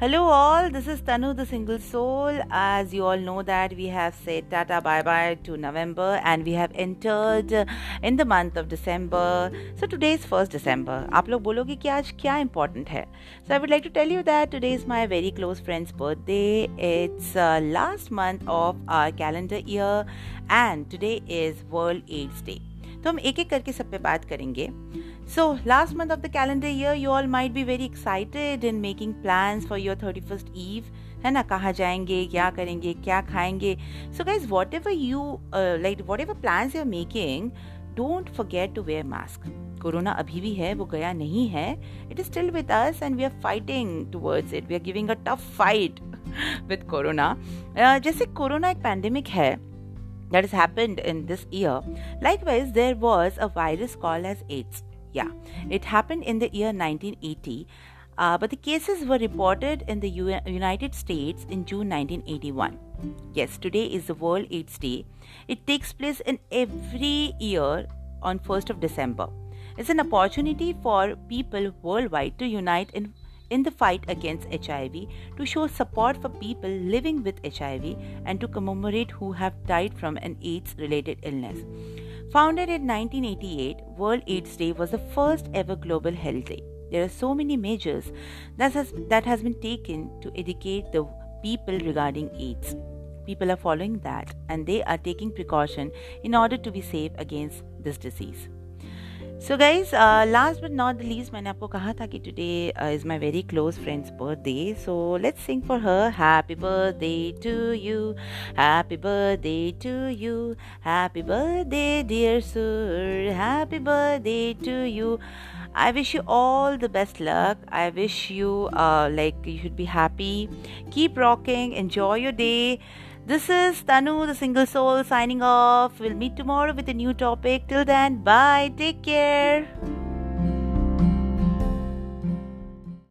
Hello all, this is Tanu the single soul. As you all know that we have said tata bye bye to November and we have entered in the month of December. So today is 1st December. आप लोग बोलोगे कि आज क्या important है? So I would like to tell you that today is my very close friend's birthday. It's uh, last month of our calendar year and today is World AIDS Day. तो हम एक एक करके सब पे बात करेंगे so last month of the calendar year you all might be very excited in making plans for your thirty first ewe है ना कहाँ जाएंगे क्या करेंगे क्या खाएंगे so guys whatever you like whatever plans you are making don't forget to wear mask corona अभी भी है वो गया नहीं है it is still with us and we are fighting towards it we are giving a tough fight with corona जैसे corona एक pandemic है that has happened in this year. Likewise, there was a virus called as AIDS. Yeah, it happened in the year 1980. Uh, but the cases were reported in the U- United States in June 1981. Yes, today is the World AIDS Day. It takes place in every year on 1st of December. It's an opportunity for people worldwide to unite in in the fight against HIV to show support for people living with HIV and to commemorate who have died from an AIDS related illness. Founded in 1988, World AIDS Day was the first ever global health day. There are so many measures that has, that has been taken to educate the people regarding AIDS. People are following that and they are taking precaution in order to be safe against this disease. So guys last but not the least मैंने आपको कहा था कि today is my very close friend's birthday so let's sing for her happy birthday to you happy birthday to you happy birthday dear sir happy birthday to you I wish you all the best luck. I wish you uh, like you should be happy. Keep rocking. Enjoy your day. This is Tanu, the single soul, signing off. We'll meet tomorrow with a new topic. Till then, bye. Take care.